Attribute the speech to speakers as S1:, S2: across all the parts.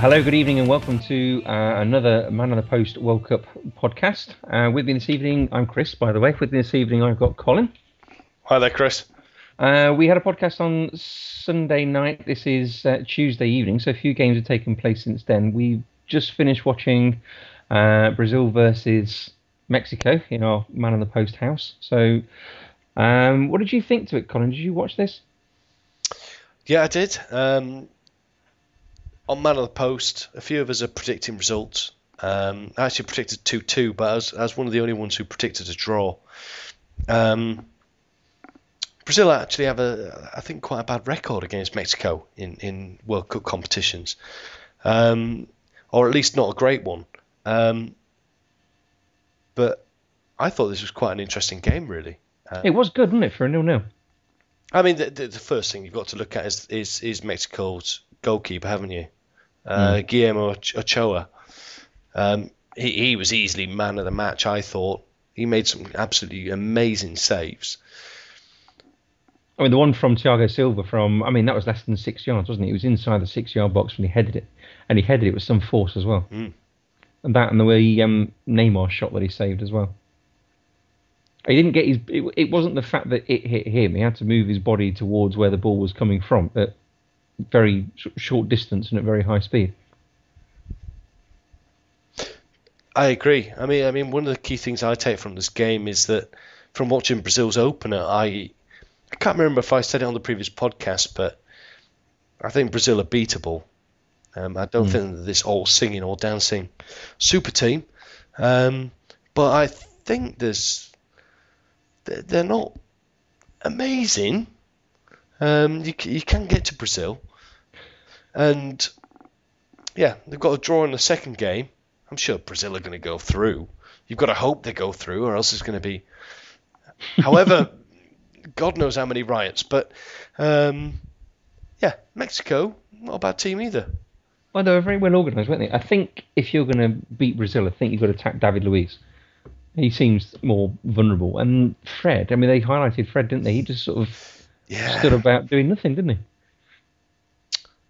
S1: Hello, good evening, and welcome to uh, another Man on the Post World Cup podcast. Uh, with me this evening, I'm Chris, by the way. With me this evening, I've got Colin.
S2: Hi there, Chris.
S1: Uh, we had a podcast on Sunday night. This is uh, Tuesday evening, so a few games have taken place since then. We just finished watching uh, Brazil versus Mexico in our Man on the Post house. So, um, what did you think to it, Colin? Did you watch this?
S2: Yeah, I did. Um, on Man of the Post, a few of us are predicting results. Um, I actually predicted 2 2, but as, as one of the only ones who predicted a draw. Um, Brazil actually have a, I think, quite a bad record against Mexico in, in World Cup competitions, um, or at least not a great one. Um, but I thought this was quite an interesting game, really.
S1: Uh, it was good, wasn't it, for a nil-nil?
S2: I mean, the, the, the, first thing you've got to look at is, is, is Mexico's goalkeeper, haven't you? Uh, mm. Guillermo Ochoa. Um, he, he was easily man of the match, I thought. He made some absolutely amazing saves.
S1: I mean, the one from Thiago Silva from, I mean, that was less than six yards, wasn't it? He was inside the six yard box when he headed it. And he headed it with some force as well. Mm. And that and the way um, Neymar shot that he saved as well. He didn't get his. It, it, wasn't the fact that it hit him. He had to move his body towards where the ball was coming from. Very short distance and at very high speed.
S2: I agree. I mean, I mean, one of the key things I take from this game is that from watching Brazil's opener, I I can't remember if I said it on the previous podcast, but I think Brazil are beatable. Um, I don't mm. think that this all singing or dancing super team, um, but I think there's they're not amazing. Um, you you can get to Brazil, and yeah, they've got a draw in the second game. I'm sure Brazil are going to go through. You've got to hope they go through, or else it's going to be. However, God knows how many riots. But um, yeah, Mexico, not a bad team either.
S1: Well, they were very well organised, weren't they? I think if you're going to beat Brazil, I think you've got to attack David Luiz. He seems more vulnerable. And Fred, I mean, they highlighted Fred, didn't they? He just sort of yeah. stood about doing nothing, didn't he?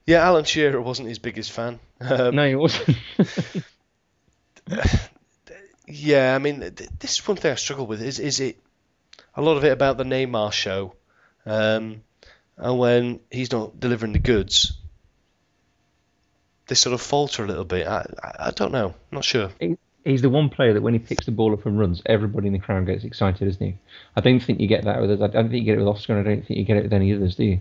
S2: Yeah, Alan Shearer wasn't his biggest fan.
S1: Um, no, he wasn't.
S2: yeah, I mean, this is one thing I struggle with. Is is it a lot of it about the Neymar show, um, and when he's not delivering the goods, they sort of falter a little bit. I I, I don't know. I'm not sure.
S1: he's the one player that when he picks the ball up and runs, everybody in the crowd gets excited, isn't he? I don't think you get that with. I don't think you get it with Oscar, and I don't think you get it with any others, do you?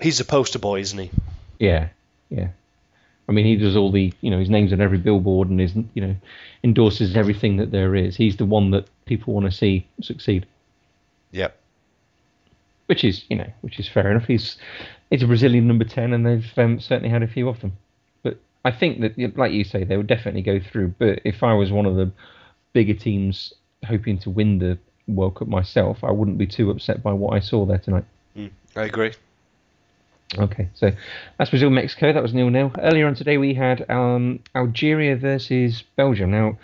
S2: He's a poster boy, isn't he?
S1: Yeah, yeah. I mean, he does all the, you know, his name's on every billboard and is, you know, endorses everything that there is. He's the one that people want to see succeed.
S2: Yep.
S1: Which is, you know, which is fair enough. He's, he's a Brazilian number ten, and they've um, certainly had a few of them. But I think that, like you say, they would definitely go through. But if I was one of the bigger teams hoping to win the World Cup myself, I wouldn't be too upset by what I saw there tonight.
S2: Mm, I agree.
S1: Okay, so that's Brazil Mexico. That was nil nil. Earlier on today, we had um, Algeria versus Belgium. Now,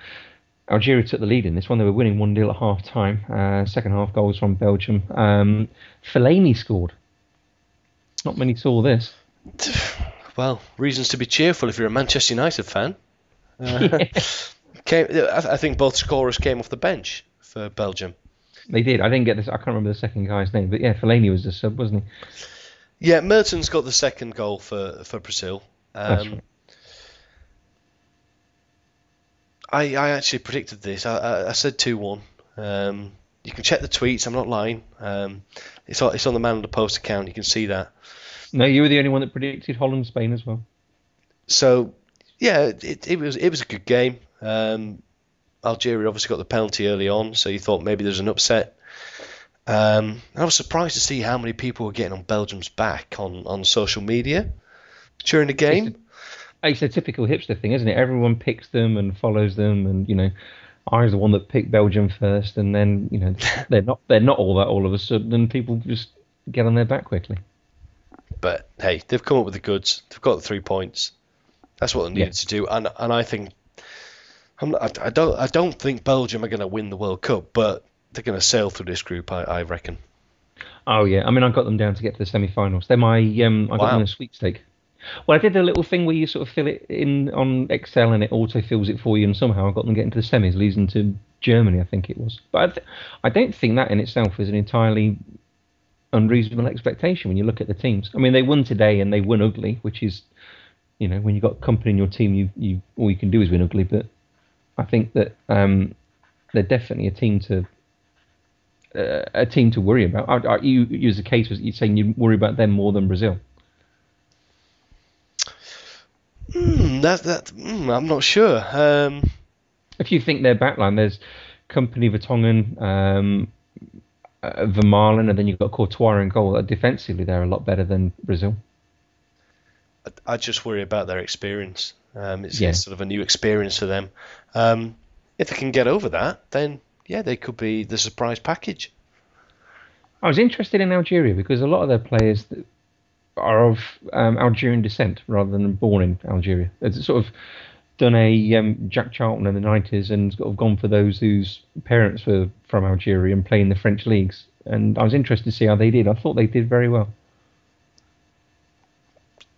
S1: Algeria took the lead in this one. They were winning 1 0 at half time. Uh, second half goals from Belgium. Um, Fellaini scored. Not many saw this.
S2: Well, reasons to be cheerful if you're a Manchester United fan. Uh, came, I think both scorers came off the bench for Belgium.
S1: They did. I didn't get this. I can't remember the second guy's name, but yeah, Fellaini was the sub, wasn't he?
S2: Yeah, Mertens got the second goal for for Brazil. Um. I I actually predicted this. I I, I said two one. Um, you can check the tweets. I'm not lying. Um, it's on, it's on the man on the post account. You can see that.
S1: No, you were the only one that predicted Holland Spain as well.
S2: So yeah, it, it was it was a good game. Um, Algeria obviously got the penalty early on, so you thought maybe there's an upset. Um, I was surprised to see how many people were getting on Belgium's back on, on social media during the game.
S1: It's a, it's a typical hipster thing, isn't it? Everyone picks them and follows them, and you know, I was the one that picked Belgium first, and then you know they're not they're not all that all of a sudden, and people just get on their back quickly.
S2: But hey, they've come up with the goods. They've got the three points. That's what they needed yeah. to do, and and I think I'm not, I don't I don't think Belgium are going to win the World Cup, but they're going to sail through this group. I, I reckon.
S1: Oh yeah, I mean I got them down to get to the semi-finals. They're my um I got wow. them a sweepstake. Well, I did a little thing where you sort of fill it in on Excel and it auto fills it for you, and somehow I got them getting to the semis, losing to Germany, I think it was. But I, th- I don't think that in itself is an entirely unreasonable expectation when you look at the teams. I mean, they won today and they won ugly, which is, you know, when you've got Kompany in your team, you, you all you can do is win ugly. But I think that um, they're definitely a team to uh, a team to worry about. You use the case was you saying you worry about them more than Brazil?
S2: Mm, that that mm, I'm not sure. Um,
S1: if you think their backline, there's Kompany, Vertonghen, um, uh, Vermaelen, and then you've got Courtois in goal. Defensively, they're a lot better than Brazil.
S2: I, I just worry about their experience. Um, it's, yeah. it's, sort of a new experience for them. Um, if they can get over that, then yeah, they could be the surprise package.
S1: I was interested in Algeria because a lot of their players are of um, Algerian descent rather than born in Algeria. It's sort of done a um, Jack Charlton in the 90s and sort of gone for those whose parents were from Algeria and play in the French leagues. And I was interested to see how they did. I thought they did very well.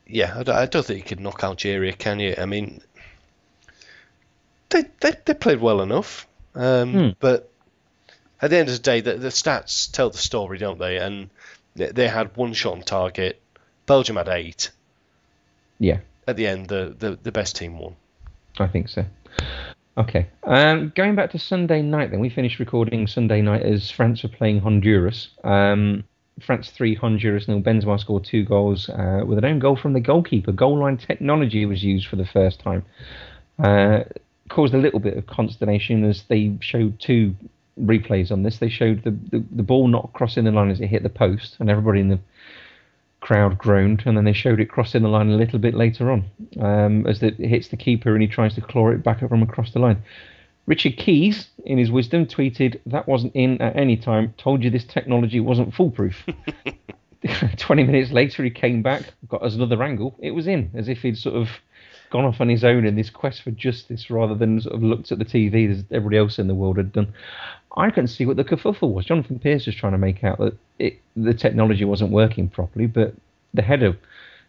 S2: Yeah, I don't think you could knock Algeria, can you? I mean, they they, they played well enough. Um, hmm. But at the end of the day, the, the, stats tell the story, don't they? And they, had one shot on target. Belgium had eight.
S1: Yeah.
S2: At the end, the, the, the best team won.
S1: I think so. Okay. Um, going back to Sunday night, then we finished recording Sunday night as France were playing Honduras. Um, France three, Honduras nil. Benzema scored two goals uh, with an own goal from the goalkeeper. Goal line technology was used for the first time. Uh, caused a little bit of consternation as they showed two replays on this. They showed the, the, the ball not crossing the line as it hit the post, and everybody in the crowd groaned. And then they showed it crossing the line a little bit later on um, as it hits the keeper and he tries to claw it back up from across the line. Richard Keys, in his wisdom, tweeted, That wasn't in at any time. Told you this technology wasn't foolproof. 20 minutes later, he came back, got us another angle. It was in, as if he'd sort of gone off on his own in this quest for justice rather than sort of looked at the TV as everybody else in the world had done. I couldn't see what the kerfuffle was. Jonathan Pearce was trying to make out that it, the technology wasn't working properly, but the header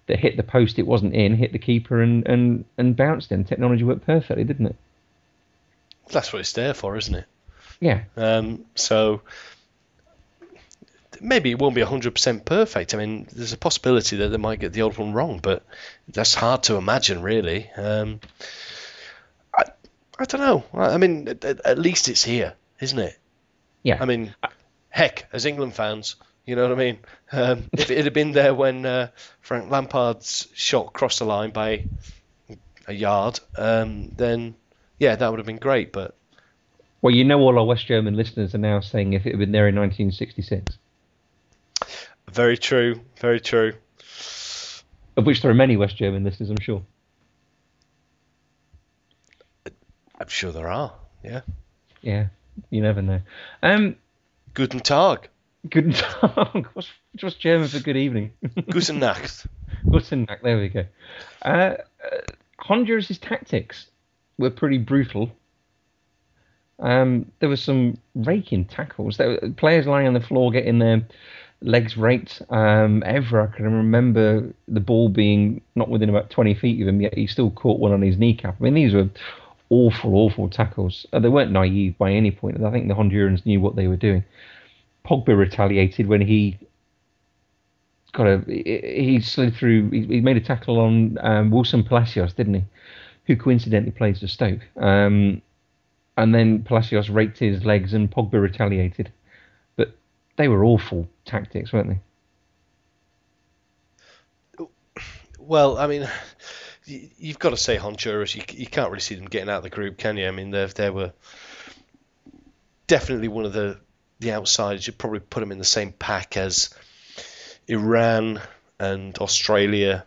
S1: that hit the post, it wasn't in, hit the keeper and, and, and bounced in. Technology worked perfectly, didn't it?
S2: That's what it's there for, isn't it?
S1: Yeah.
S2: Um, so maybe it won't be 100% perfect. I mean, there's a possibility that they might get the old one wrong, but that's hard to imagine, really. Um, I, I don't know. I mean, at, at, least it's here, isn't it?
S1: Yeah.
S2: I mean, heck, as England fans, you know what I mean? Um, if it had been there when uh, Frank Lampard's shot crossed the line by a yard, um, then yeah, that would have been great. But
S1: well, you know, all our West German listeners are now saying if it had been there in 1966.
S2: Very true. Very true.
S1: Of which there are many West German listeners, I'm sure.
S2: I'm sure there are. Yeah.
S1: Yeah. You never know. Um,
S2: Guten Tag.
S1: Guten Tag. What's, what's German for good evening?
S2: Guten Nacht.
S1: Guten Nacht. There we go. Uh, uh, Honduras' tactics were pretty brutal. Um, there were some raking tackles. There were players lying on the floor getting their legs raked. Um, ever I can remember the ball being not within about 20 feet of him, yet he still caught one on his kneecap. I mean, these were awful, awful tackles. Uh, they weren't naive by any point. I think the Hondurans knew what they were doing. Pogba retaliated when he got a he slid through. He, made a tackle on um, Wilson Palacios, didn't he? Who coincidentally plays for Stoke. Um, and then Palacios raked his legs, and Pogba retaliated But they were awful tactics, weren't
S2: they? Well, I mean, you've got to say Honduras. You, you can't really see them getting out of the group, can you? I mean, they they were definitely one of the the outsiders. You'd probably put them in the same pack as Iran and Australia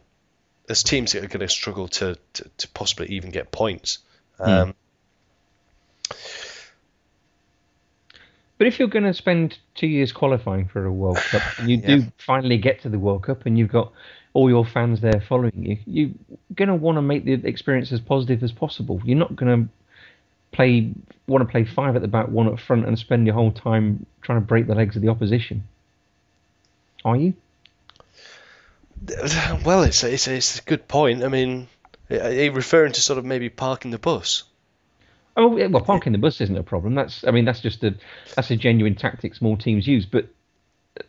S2: as teams that are going to struggle to, to, to possibly even get points. Um,
S1: But if you're going to spend two years qualifying for a World Cup, and you
S2: Yeah.
S1: do finally get to the World Cup, and you've got all your fans there following you, you're going to want to make the experience as positive as possible. You're not going to play want to play five at the back, one up front, and spend your whole time trying to break the legs of the opposition. Are you?
S2: well, it's a, it's, a, it's a good point. I mean, are referring to sort of maybe parking the bus?
S1: Oh yeah, well, parking the bus isn't a problem. That's I mean that's just a that's a genuine tactic small teams use. But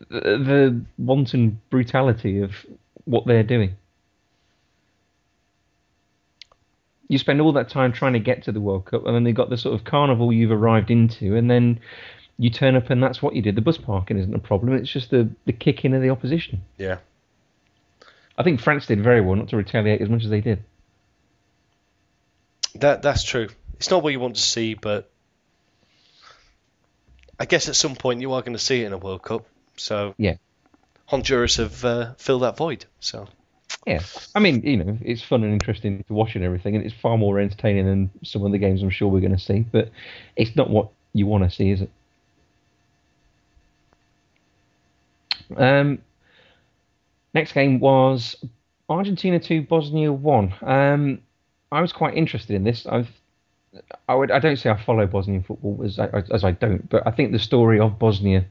S1: the, the wanton brutality of what they're doing. You spend all that time trying to get to the World Cup, and then they've got the sort of carnival you've arrived into, and then you turn up and that's what you did. The bus parking isn't a problem. It's just the the kick in of the opposition.
S2: Yeah.
S1: I think France did very well not to retaliate as much as they did.
S2: That that's true. It's not what you want to see, but I guess at some point you are going to see it in a World Cup. So
S1: Yeah.
S2: Honduras have uh, filled that void. So
S1: Yeah, I mean, you know, it's fun and interesting to watch and everything, and it's far more entertaining than some of the games I'm sure we're going to see. But it's not what you want to see, is it? Um, next game was Argentina two, Bosnia one. Um, I was quite interested in this. I've, I would, I don't say I follow Bosnian football as I, as I don't, but I think the story of Bosnia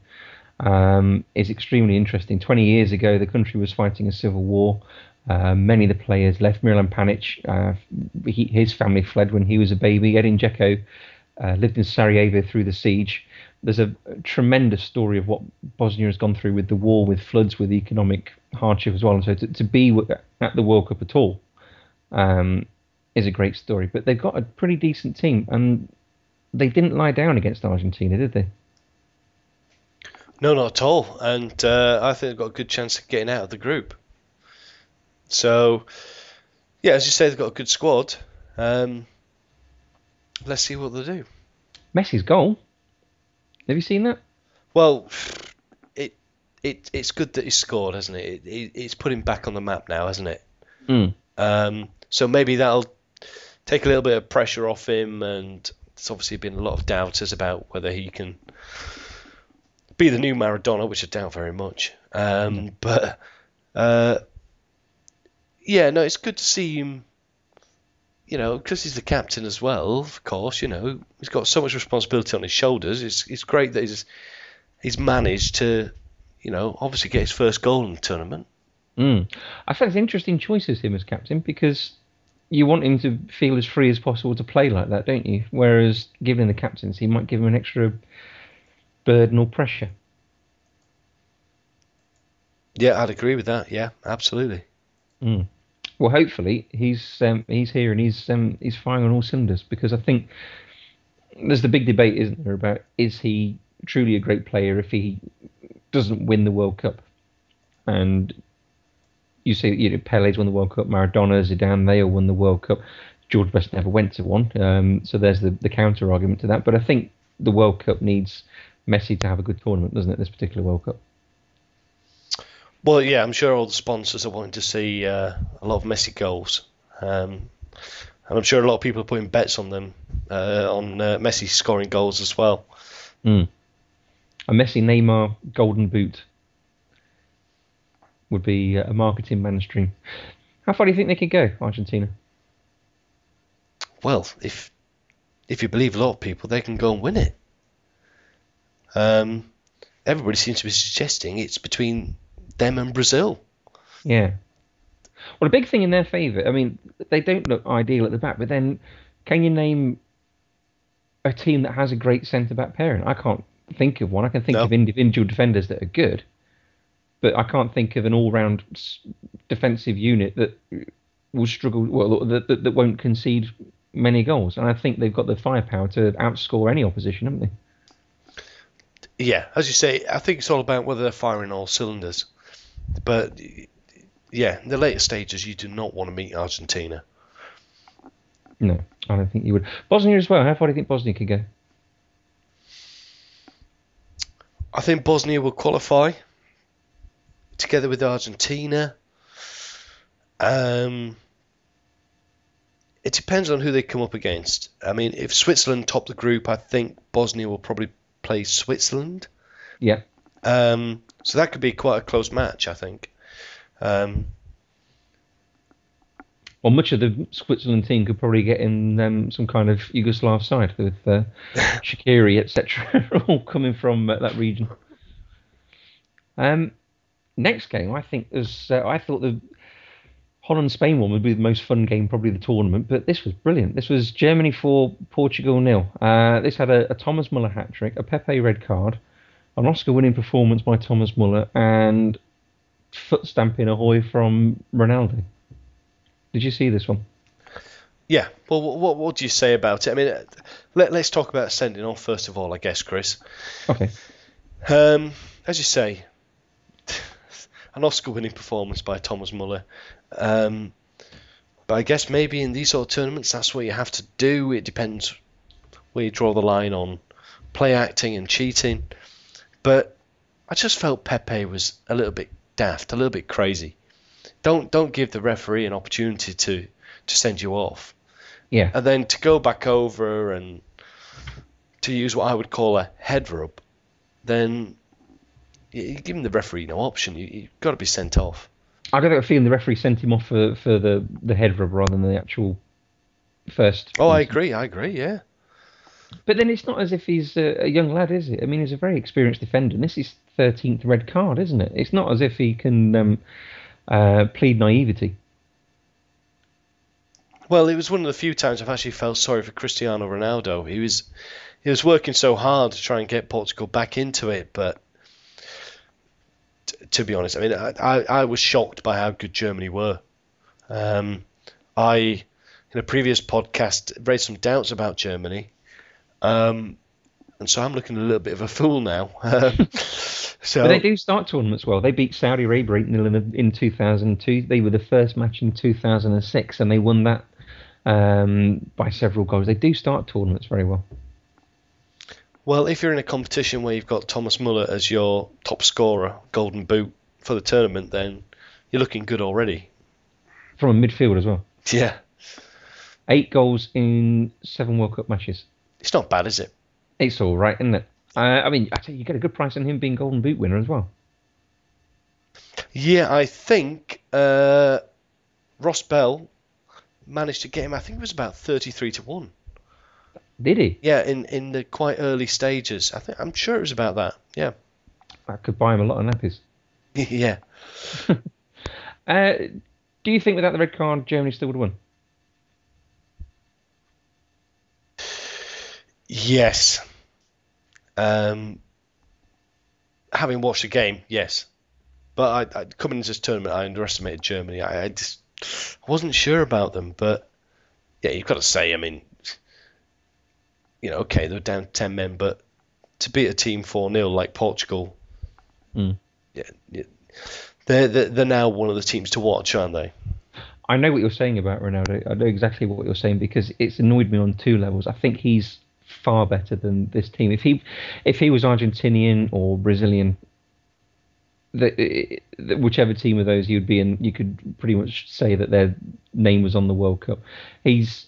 S1: um, is extremely interesting. 20 years ago, the country was fighting a civil war. Uh, many of the players left. Miralem Pjanic, uh, he, his family fled when he was a baby. Edin Dzeko uh, lived in Sarajevo through the siege. There's a tremendous story of what Bosnia has gone through with the war, with floods, with economic hardship as well. And so to, to be at the World Cup at all um, is a great story. But they've got a pretty decent team, and they didn't lie down against Argentina, did they?
S2: no, not at all. And uh, I think they've got a good chance of getting out of the group. So yeah, as you say, they've got a good squad. Um, let's see what they do.
S1: Messi's goal. Have you seen that?
S2: Well, it it it's good that he scored, hasn't it? it, it it's put him back on the map now, hasn't it?
S1: Mm.
S2: Um, so maybe that'll take a little bit of pressure off him, and there's obviously been a lot of doubters about whether he can be the new Maradona, which I doubt very much. Um, but uh, yeah, no, it's good to see him. You know, because he's the captain as well. Of course, you know he's got so much responsibility on his shoulders. It's it's great that he's he's managed to, you know, obviously get his first goal in the tournament.
S1: Mm. I think it's interesting choices him as captain because you want him to feel as free as possible to play like that, don't you? Whereas giving him the captaincy might give him an extra burden or pressure.
S2: Yeah, I'd agree with that. Yeah, absolutely.
S1: Mm. Well, hopefully he's um, he's here and he's um, he's firing on all cylinders because I think there's the big debate, isn't there, about is he truly a great player if he doesn't win the World Cup? And you say you know Pele's won the World Cup, Maradona, Zidane, they all won the World Cup. George Best never went to one, um, so there's the, the counter argument to that. But I think the World Cup needs Messi to have a good tournament, doesn't it? This particular World Cup.
S2: Well, yeah, I'm sure all the sponsors are wanting to see uh, a lot of Messi goals, um, and I'm sure a lot of people are putting bets on them uh, on uh, Messi scoring goals as well.
S1: Mm. A Messi Neymar Golden Boot would be uh, a marketing mainstream. How far do you think they could go, Argentina?
S2: Well, if if you believe a lot of people, they can go and win it. Um, everybody seems to be suggesting it's between them and Brazil.
S1: Yeah. Well, a big thing in their favour. I mean, they don't look ideal at the back, but then can you name a team that has a great centre back pairing? I can't think of one. I can think
S2: No.
S1: of individual defenders that are good, but I can't think of an all-round defensive unit that will struggle. Well, that, that, that won't concede many goals. And I think they've got the firepower to outscore any opposition, haven't they?
S2: Yeah, as you say, I think it's all about whether they're firing all cylinders. But yeah, in the later stages, you do not want to meet Argentina.
S1: No, I don't think you would. Bosnia as well. How far do you think Bosnia could go?
S2: I think Bosnia will qualify together with Argentina. Um, it depends on who they come up against. I mean, if Switzerland top the group, I think Bosnia will probably play Switzerland.
S1: Yeah.
S2: Um, so that could be quite a close match, I think. Um,
S1: well, much of the Switzerland team could probably get in um, some kind of Yugoslav side with uh, Shaqiri, etc., all coming from uh, that region. Um, next game, I think was uh, I thought the Holland Spain one would be the most fun game, probably the tournament, but this was brilliant. This was Germany 4, Portugal nil. Uh, this had a, a Thomas Muller hat trick, a Pepe red card, an Oscar winning performance by Thomas Muller, and foot stamping ahoy from Ronaldo. Did you see this one?
S2: Yeah. Well, what what do you say about it? I mean, let let's talk about sending off first of all, I guess, Chris.
S1: Okay.
S2: Um, as you say, an Oscar-winning performance by Thomas Muller. Um, but I guess maybe in these sort of tournaments, that's what you have to do. It depends where you draw the line on play acting and cheating. But I just felt Pepe was a little bit daft, a little bit crazy. Don't don't give the referee an opportunity to to send you off.
S1: Yeah.
S2: And then to go back over and to use what I would call a head rub, then you're giving the referee no option. You, you've got to be sent off.
S1: I got a feeling the referee sent him off for, for the, the head rub rather than the actual first.
S2: Oh, I agree. I agree. Yeah.
S1: But then it's not as if he's a, a, young lad, is it? I mean, he's a very experienced defender. And this is 13th red card, isn't it? It's not as if he can um, uh, plead naivety.
S2: Well, it was one of the few times I've actually felt sorry for Cristiano Ronaldo. He was he was working so hard to try and get Portugal back into it, but to be honest, I mean, I, I, I, was shocked by how good Germany were. Um, I in a previous podcast raised some doubts about Germany. Um, and so I'm looking a little bit of a fool now.
S1: so, but they do start tournaments well. They beat Saudi Arabia 8 0 in, in 2002. They were the first match in 2006, and they won that um, by several goals. They do start tournaments very well.
S2: Well, if you're in a competition where you've got Thomas Muller as your top scorer, Golden Boot for the tournament, then you're looking good already.
S1: From a midfield as well.
S2: Yeah.
S1: Eight goals in seven World Cup matches.
S2: It's not bad, is it?
S1: It's all right, isn't it? Uh, I mean, I tell you, you get a good price on him being Golden Boot winner as well.
S2: Yeah, I think uh, Ross Bell managed to get him. I think it was about thirty-three to one.
S1: Did he?
S2: Yeah, in in the quite early stages. I think I'm sure it was about that. Yeah.
S1: I could buy him a lot of nappies.
S2: yeah.
S1: uh, do you think without the red card, Germany still would have won?
S2: Yes. Um, having watched the game, yes. But I, I, coming into this tournament, I underestimated Germany. I, I just I wasn't sure about them, but yeah, you've got to say, I mean, you know, okay, they're down ten men, but to beat a team four 0 like Portugal,
S1: mm.
S2: yeah, yeah, they're, they're they're now one of the teams to watch, aren't they?
S1: I know what you're saying about Ronaldo. I know exactly what you're saying because it's annoyed me on two levels. I think he's far better than this team. If he if he was Argentinian or Brazilian, the, the, whichever team of those he would be in, you could pretty much say that their name was on the World Cup. He's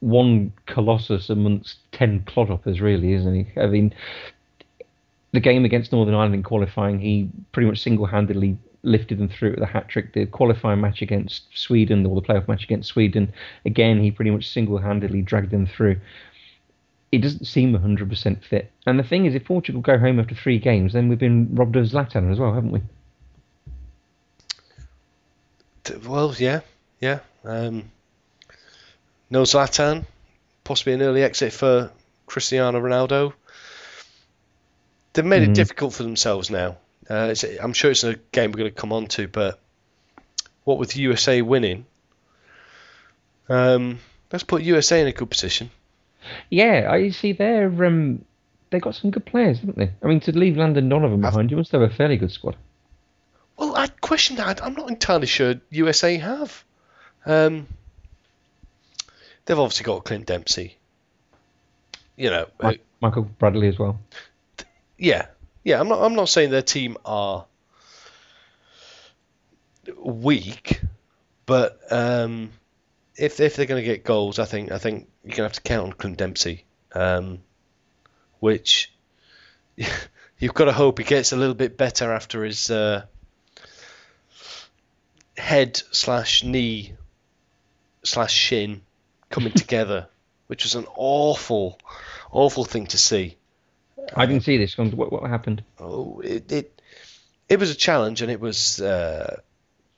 S1: one colossus amongst ten clodhoppers, really, isn't he? I mean, the game against Northern Ireland in qualifying, he pretty much single-handedly lifted them through with a hat trick. The qualifying match against Sweden, or the playoff match against Sweden, again, he pretty much single-handedly dragged them through he doesn't seem 100% fit. And the thing is, if Portugal go home after three games, then we've been robbed of Zlatan as well, haven't we?
S2: Well, yeah, yeah. Um, no Zlatan, possibly an early exit for Cristiano Ronaldo. They've made mm. it mm-hmm. difficult for themselves now. Uh, I'm sure it's a game we're going to come on to, but what with USA winning, um, let's put USA in a good position.
S1: Yeah, I see they're um, they got some good players, haven't they? I mean, to leave Landon Donovan behind, you must have a fairly good squad.
S2: Well, I question that. I'm not entirely sure USA have. Um, they've obviously got Clint Dempsey. You know,
S1: Michael Bradley as well.
S2: Yeah, yeah, I'm not. I'm not saying their team are weak, but um, if if they're going to get goals, I think I think you're going to have to count on Clint Dempsey, um, which you've got to hope he gets a little bit better after his uh, head slash knee slash shin coming together, which was an awful, awful thing to see.
S1: I didn't see this. What, what happened?
S2: Oh, it, it it was a challenge, and it was uh,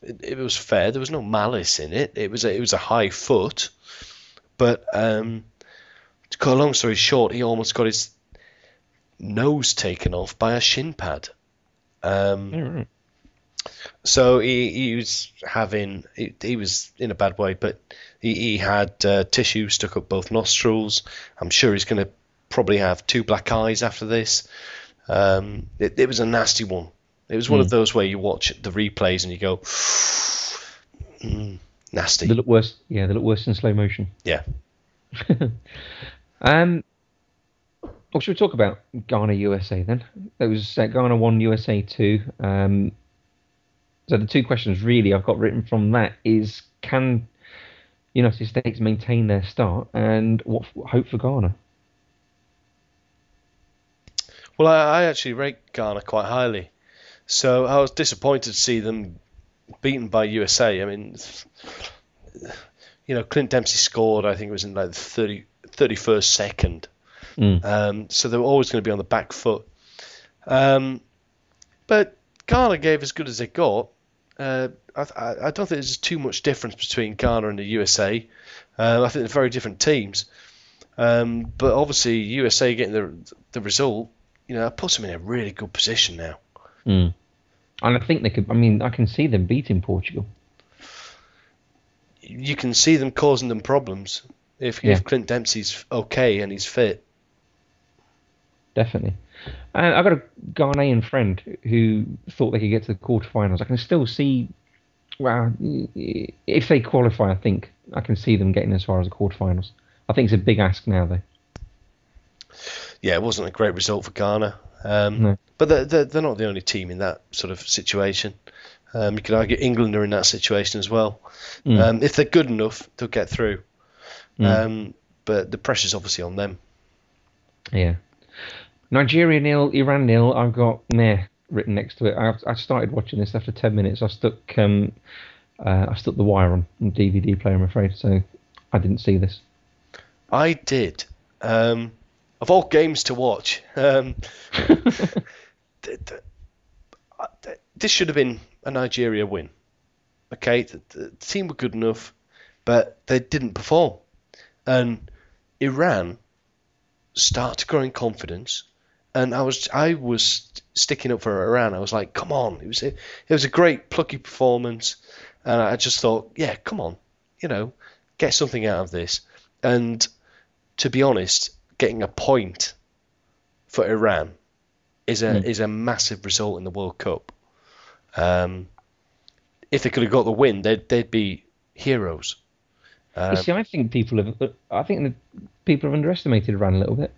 S2: it, it, was fair. There was no malice in it. It was a, it was a high foot, but um, to cut a long story short, he almost got his nose taken off by a shin pad. Um,
S1: right.
S2: So he, he was having he, he was in a bad way, but he, he had uh, tissue stuck up both nostrils. I'm sure he's going to probably have two black eyes after this. Um, it, it was a nasty one. It was one
S1: Mm.
S2: of those where you watch the replays and you go, mm, nasty.
S1: They look worse. Yeah, they look worse in slow motion.
S2: Yeah.
S1: um. Well, should we talk about Ghana USA then? It was uh, Ghana one USA two. Um. So the two questions really I've got written from that is can United States maintain their start and what hope for Ghana?
S2: Well, I, I actually rate Ghana quite highly. So I was disappointed to see them beaten by USA. I mean, you know, Clint Dempsey scored, I think it was in like the 30, 31st second.
S1: Mm.
S2: Um, so they were always going to be on the back foot. Um, but Ghana gave as good as they got. Uh, I, I I don't think there's too much difference between Ghana and the USA. Uh, I think they're very different teams. Um, but obviously, USA getting the the result, you know, puts them in a really good position now.
S1: Mm. And I think they could. I mean, I can see them beating Portugal.
S2: You can see them causing them problems if,
S1: Yeah.
S2: if Clint Dempsey's okay and he's fit.
S1: Definitely. And I've got a Ghanaian friend who thought they could get to the quarterfinals. I can still see, well, if they qualify, I think I can see them getting as far as the quarterfinals. I think it's a big ask now, though.
S2: Yeah, it wasn't a great result for Ghana. Um,
S1: No.
S2: But they're, they're, they're not the only team in that sort of situation. Um, you could argue England are in that situation as well.
S1: Mm.
S2: Um, if they're good enough, they'll get through.
S1: Mm.
S2: Um, but the pressure's obviously on them.
S1: Yeah. Nigeria nil, Iran nil. I've got meh written next to it. I, I started watching this after ten minutes. I stuck um, uh, I stuck the wire on the DVD player. I'm afraid, so I didn't see this.
S2: I did. Um, of all games to watch, um, th- th- th- this should have been a Nigeria win. Okay, the, the team were good enough, but they didn't perform. And Iran start to grow in confidence, and I was I was sticking up for Iran. I was like, come on, it was a, it was a great plucky performance, and I just thought, yeah, come on, you know, get something out of this. And to be honest, getting a point for Iran is a
S1: Mm.
S2: is a massive result in the World Cup. Um, if they could have got the win, they'd they'd be heroes.
S1: You
S2: Um,
S1: see, I think people have. I think the people have underestimated Iran a little bit.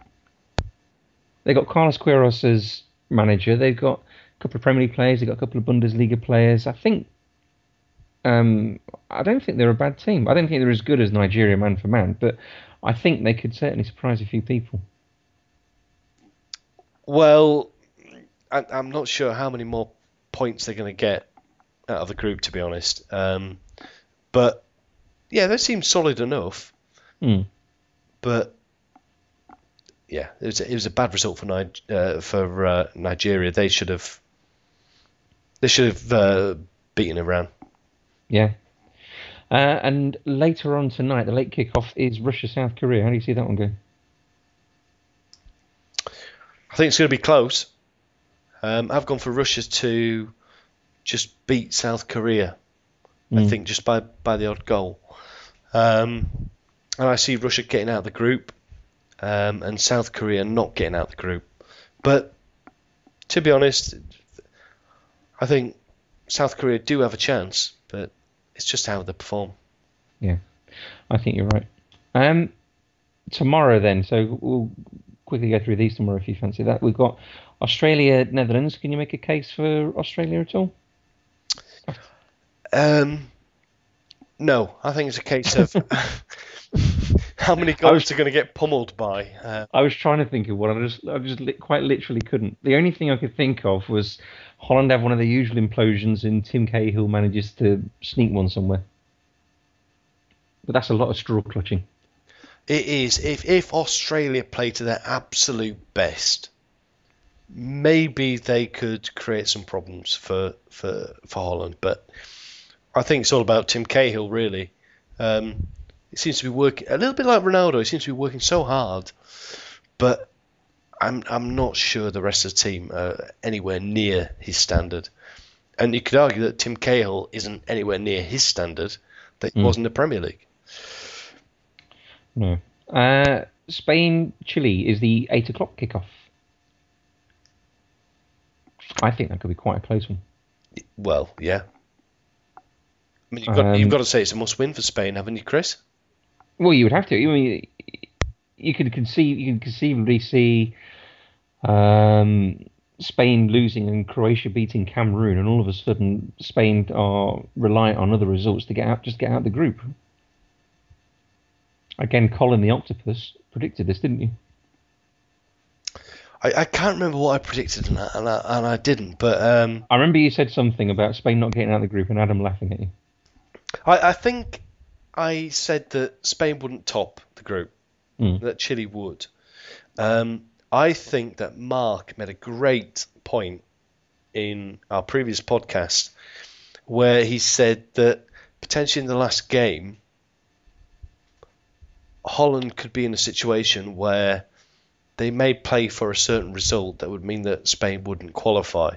S1: They got Carlos Queiroz as manager. They've got a couple of Premier League players. They've got a couple of Bundesliga players. I think. Um, I don't think they're a bad team. I don't think they're as good as Nigeria man for man, but I think they could certainly surprise a few people.
S2: Well, I, I'm not sure how many more points they're going to get out of the group, to be honest. Um, but yeah, they seem solid enough.
S1: Hmm.
S2: But yeah, it was a, it was a bad result for uh, for uh, Nigeria. They should have they should have uh, beaten Iran.
S1: Yeah. Uh, and later on tonight, the late kickoff is Russia South Korea. How do you see that one going?
S2: I think it's going to be close. Um, I've gone for Russia to just beat South Korea. I
S1: Mm.
S2: think just by by the odd goal. Um, and I see Russia getting out of the group, um, and South Korea not getting out of the group. But to be honest, I think South Korea do have a chance, but it's just how they perform.
S1: Yeah, I think you're right. Um, tomorrow then, so we'll quickly go through these tomorrow if you fancy that. We've got Australia, Netherlands. Can you make a case for Australia at all?
S2: Um, no, I think it's a case of how many goals
S1: was-
S2: are going to get pummeled by. Uh,
S1: I was trying to think of one. I just, I just li- quite literally couldn't. The only thing I could think of was Holland have one of the usual implosions, and Tim Cahill manages to sneak one somewhere. But that's a lot of straw clutching.
S2: it is if if Australia play to their absolute best, maybe they could create some problems for for for Holland. But I think it's all about Tim Cahill, really. Um, he seems to be working a little bit like Ronaldo. He seems to be working so hard, but I'm I'm not sure the rest of the team are anywhere near his standard. And you could argue that Tim Cahill isn't anywhere near his standard that he was in the Premier League.
S1: No. Uh, Spain, Chile is the eight o'clock kickoff. I think that could be quite a close one.
S2: Well, yeah. I mean, you've got,
S1: Um,
S2: you've got to say it's a must-win for Spain, haven't you, Chris?
S1: Well, you would have to. I mean, you could conceive, you can conceivably see um, Spain losing and Croatia beating Cameroon, and all of a sudden Spain are reliant on other results to get out, just get out of the group. Again, Colin the Octopus predicted this, didn't you?
S2: I, I can't remember what I predicted, and I, and I, and I didn't. But um,
S1: I remember you said something about Spain not getting out of the group, and Adam laughing at you.
S2: I, I think I said that Spain wouldn't top the group,
S1: Mm.
S2: that Chile would. Um, I think that Mark made a great point in our previous podcast where he said that potentially in the last game, Holland could be in a situation where they may play for a certain result that would mean that Spain wouldn't qualify.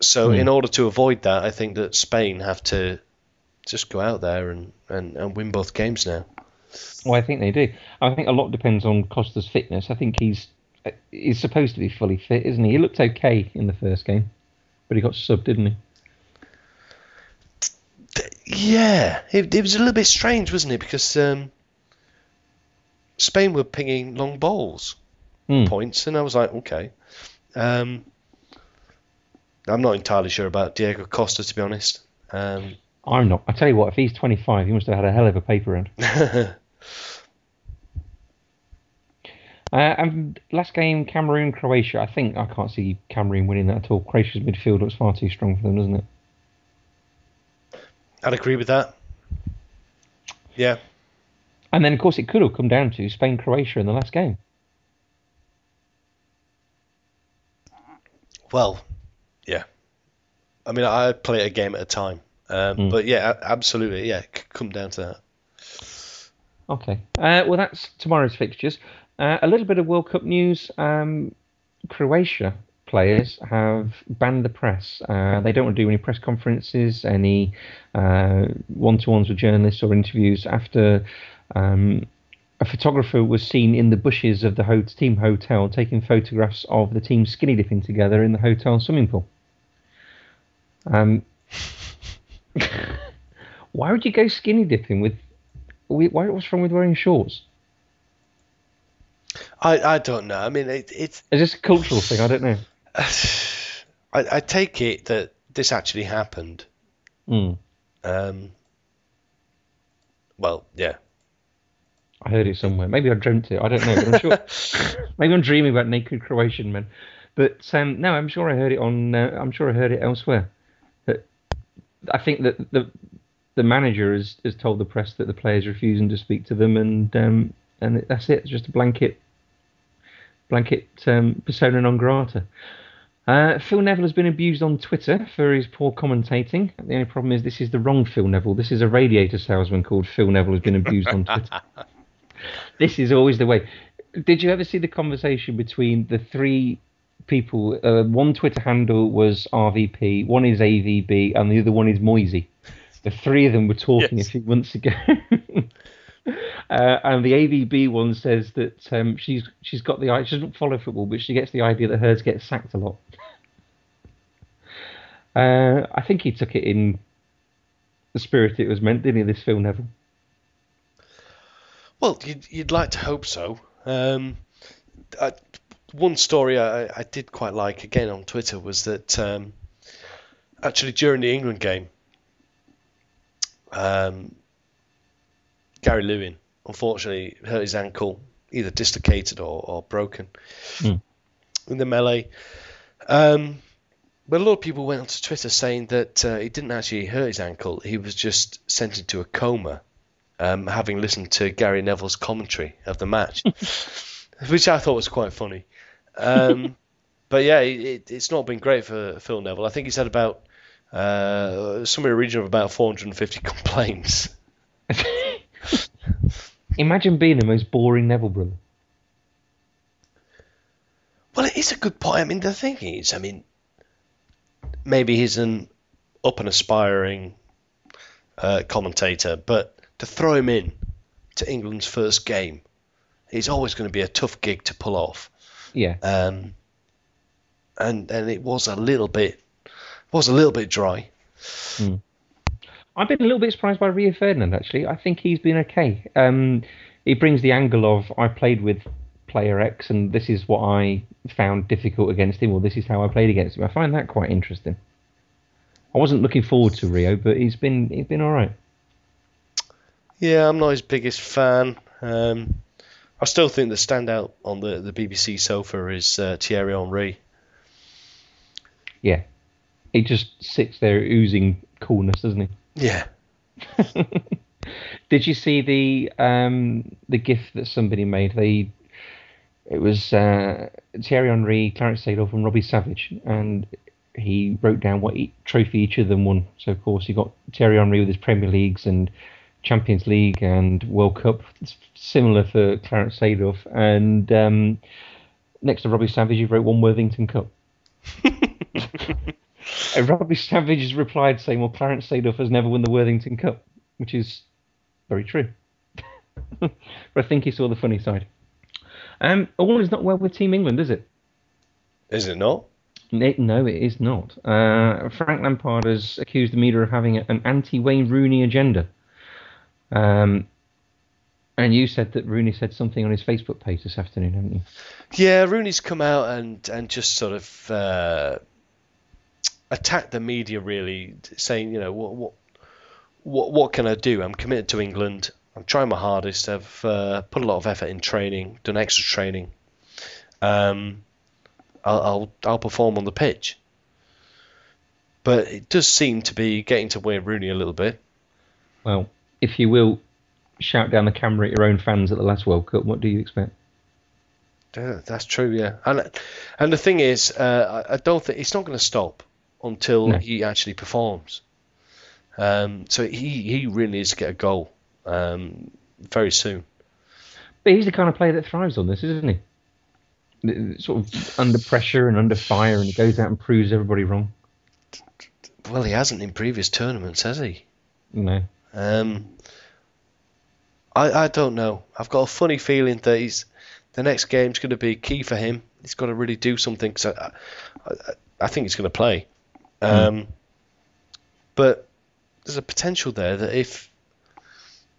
S2: So,
S1: Hmm.
S2: in order to avoid that, I think that Spain have to just go out there and, and, and win both games now.
S1: Well, I think they do. I think a lot depends on Costa's fitness. I think he's he's supposed to be fully fit, isn't he? He looked okay in the first game, but he got subbed, didn't he?
S2: Yeah, it, it was a little bit strange, wasn't it? Because um, Spain were pinging long balls
S1: Hmm.
S2: points, and I was like, okay. Um, I'm not entirely sure about Diego Costa, to be honest. Um,
S1: I'm not. I tell you what, if he's 25, he must have had a hell of a paper round. Uh, and last game, Cameroon, Croatia. I think I can't see Cameroon winning that at all. Croatia's midfield looks far too strong for them, doesn't it?
S2: I'd agree with that. Yeah,
S1: And then, of course, it could have come down to Spain, Croatia in the last game.
S2: well, yeah. I mean, I play a game at a time. Um,
S1: Hmm.
S2: But yeah, absolutely, yeah, come down to that.
S1: Okay. Uh, well, that's tomorrow's fixtures. Uh, a little bit of World Cup news. Um, Croatia players have banned the press. Uh, they don't want to do any press conferences, any uh, one-to-ones with journalists or interviews after um, a photographer was seen in the bushes of the ho- team hotel taking photographs of the team skinny dipping together in the hotel swimming pool. Um, why would you go skinny dipping with? Why, what's wrong with wearing shorts?
S2: I, I don't know. I mean, it, it's
S1: Is this a cultural thing? I don't know.
S2: I, I take it that this actually happened.
S1: Mm.
S2: Um, well, yeah.
S1: I heard it somewhere. Maybe I dreamt it. I don't know. But I'm sure. maybe I'm dreaming about naked Croatian men. But um, no, I'm sure I heard it on. Uh, I'm sure I heard it elsewhere. I think that the the manager has, has told the press that the players are refusing to speak to them, and um, and that's it. It's just a blanket blanket um, persona non grata. Uh, Phil Neville has been abused on Twitter for his poor commentating. The only problem is this is the wrong Phil Neville. This is a radiator salesman called Phil Neville has been abused on Twitter. This is always the way. Did you ever see the conversation between the three people? Uh, one Twitter handle was RVP, one is AVB, and the other one is Moisey. The three of them were talking
S2: Yes.
S1: a few months ago. Uh, and the AVB one says that um, she's she's got the i- she doesn't follow football, but she gets the idea that hers gets sacked a lot. Uh, I think he took it in the spirit it was meant, didn't he? This Phil Neville.
S2: Well, you'd, you'd like to hope so. Um, I, one story I, I did quite like again on Twitter was that um, actually during the England game, um, Gary Lewin unfortunately hurt his ankle, either dislocated or, or broken
S1: Mm.
S2: in the melee. Um, but a lot of people went onto Twitter saying that uh, he didn't actually hurt his ankle; he was just sent into a coma, um, having listened to Gary Neville's commentary of the match, which I thought was quite funny. Um, but yeah, it, it, it's not been great for Phil Neville. I think he's had about uh, somewhere in the region of about 450 complaints.
S1: Imagine being the most boring Neville brother.
S2: Well, it is a good point. I mean, the thing is, I mean, maybe he's an up and aspiring uh, commentator, but to throw him in to England's first game is always going to be a tough gig to pull off.
S1: Yeah.
S2: Um, and and it was a little bit was a little bit dry.
S1: I've been a little bit surprised by Rio Ferdinand actually. I think he's been okay. Um, he brings the angle of I played with player X and this is what I found difficult against him, or this is how I played against him. I find that quite interesting. I wasn't looking forward to Rio, but he's been he's been all right.
S2: Yeah, I'm not his biggest fan. Um, I still think the standout on the, the BBC sofa is uh, Thierry Henry.
S1: Yeah, he just sits there oozing coolness, doesn't he?
S2: Yeah.
S1: Did you see the um, the GIF that somebody made? They it was uh, Thierry Henry, Clarence Seedorf, and Robbie Savage, and he wrote down what e- trophy each of them won. So of course you got Thierry Henry with his Premier Leagues and Champions League and World Cup. It's similar for Clarence Seedorf, and um, next to Robbie Savage, he wrote one Worthington Cup. And Robbie Savage has replied saying, "Well, Clarence Seedorf has never won the Worthington Cup," which is very true. but I think he saw the funny side. Um, all is not well with Team England, is it?
S2: Is it not?
S1: No, it is not. Uh, Frank Lampard has accused the media of having an anti-Wayne Rooney agenda. Um, and you said that Rooney said something on his Facebook page this afternoon, haven't you?
S2: Yeah, Rooney's come out and, and just sort of uh, attacked the media, really, saying, you know, what, what what what can I do? I'm committed to England. I'm trying my hardest. I've uh, put a lot of effort in training, done extra training. Um, I'll, I'll I'll perform on the pitch. But it does seem to be getting to Wayne Rooney a little bit.
S1: Well, if you will shout down the camera at your own fans at the last World Cup, what do you expect?
S2: Yeah, that's true, yeah. And and the thing is, uh, I, don't think it's not going to stop until
S1: No.
S2: he actually performs. Um, so he he really needs to get a goal um, very soon.
S1: But he's the kind of player that thrives on this, isn't he? Sort of under pressure and under fire, and he goes out and proves everybody wrong.
S2: Well, he hasn't in previous tournaments, has he?
S1: Know.
S2: Um, I I don't know. I've got a funny feeling that he's the next game's going to be key for him. He's got to really do something. Cause I, I, I think he's going to play. Um, But there's a potential there that if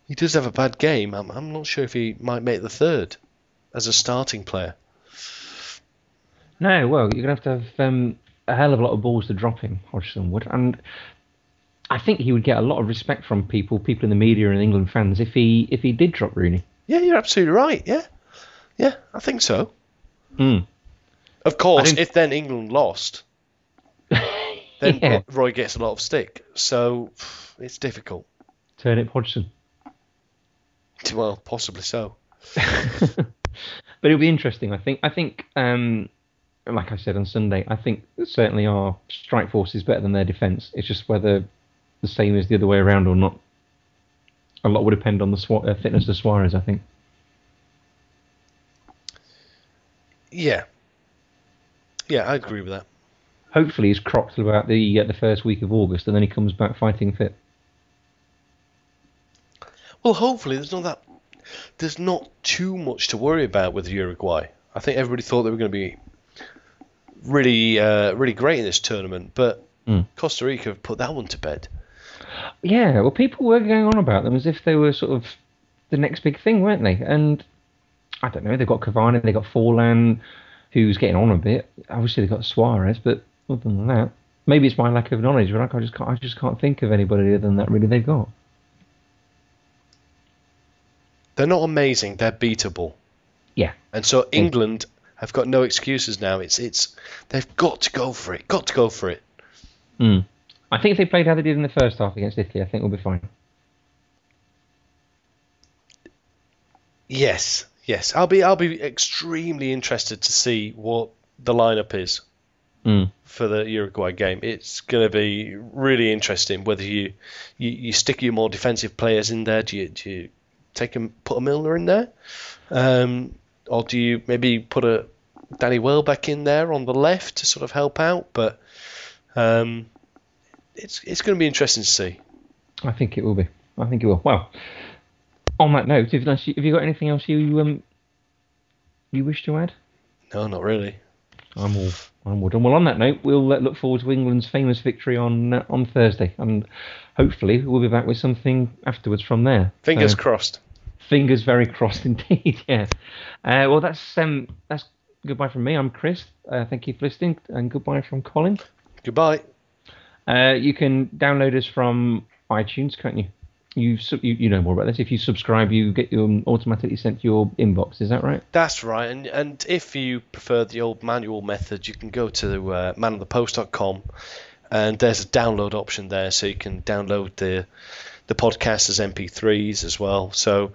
S2: he does have a bad game, I'm, I'm not sure if he might make the third as a starting player.
S1: No, well, you're gonna have to have um, a hell of a lot of balls to drop him, Hodgson would, and I think he would get a lot of respect from people, people in the media and England fans, if he if he did drop Rooney.
S2: Yeah, you're absolutely right. Yeah, yeah, I think so.
S1: Hmm.
S2: Of course, if then England lost, then
S1: Yeah.
S2: Roy gets a lot of stick. So it's difficult.
S1: Turnip Hodgson.
S2: Well, possibly so.
S1: But it'll be interesting. I think. I think. Um, like I said on Sunday, I think certainly our strike force is better than their defence. It's just whether the same as the other way around or not. A lot would depend on the Swa- uh, fitness of Suarez. I think.
S2: Yeah. Yeah, I agree with that.
S1: Hopefully, he's cropped about the uh, the first week of August, and then he comes back fighting fit.
S2: Well, hopefully there's not that. There's not too much to worry about with Uruguay. I think everybody thought they were going to be really, uh, really great in this tournament, but
S1: Mm.
S2: Costa Rica have put that one to bed.
S1: Yeah, well, people were going on about them as if they were sort of the next big thing, weren't they? And I don't know. They've got Cavani, they've got Forlan, who's getting on a bit. Obviously, they've got Suarez, but other than that, maybe it's my lack of knowledge, but I just can't, I just can't think of anybody other than that really they've got.
S2: They're not amazing. They're beatable.
S1: Yeah.
S2: And so England have got no excuses now. It's it's they've got to go for it. Got to go for it.
S1: Mm. I think if they played how they did in the first half against Italy, I think we'll be fine.
S2: Yes, yes. I'll be I'll be extremely interested to see what the lineup is
S1: mm.
S2: for the Uruguay game. It's going to be really interesting whether you, you, you stick your more defensive players in there. Do you, do you take him put a Milner in there, um, or do you maybe put a Danny Welbeck in there on the left to sort of help out? But um, it's it's going to be interesting to see.
S1: I think it will be. I think it will. Well, on that note, have you got anything else you um you wish to add?
S2: No, not really.
S1: I'm all I'm all done. Well, on that note, we'll uh, look forward to England's famous victory on uh, on Thursday, and hopefully we'll be back with something afterwards from there.
S2: Fingers so, crossed.
S1: Fingers very crossed indeed. yeah. Uh, well, that's um that's goodbye from me. I'm Chris. Uh, thank you for listening, and goodbye from Colin.
S2: Goodbye.
S1: Uh, you can download us from iTunes, can't you? You, you you know more about this. If you subscribe, you get your automatically sent to your inbox. Is that right?
S2: That's right. And and if you prefer the old manual method, you can go to uh, manonthepost.com, and there's a download option there, so you can download the the podcast as MP3s as well. So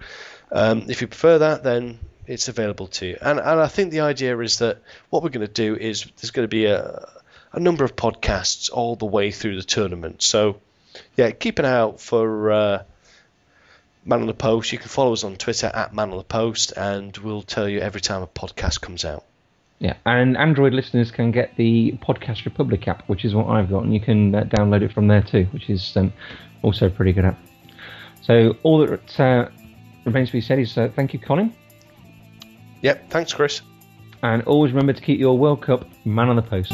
S2: um, if you prefer that, then it's available to you. And and I think the idea is that what we're going to do is there's going to be a a number of podcasts all the way through the tournament. So yeah, keep an eye out for uh, Man on the Post. You can follow us on Twitter at Man on the Post, and we'll tell you every time a podcast comes out.
S1: Yeah, and Android listeners can get the Podcast Republic app, which is what I've got, and you can uh, download it from there too, which is um, also a pretty good app. So all that uh, remains to be said is uh, thank you, Colin.
S2: Yep, thanks, Chris.
S1: And always remember to keep your World Cup man on the post.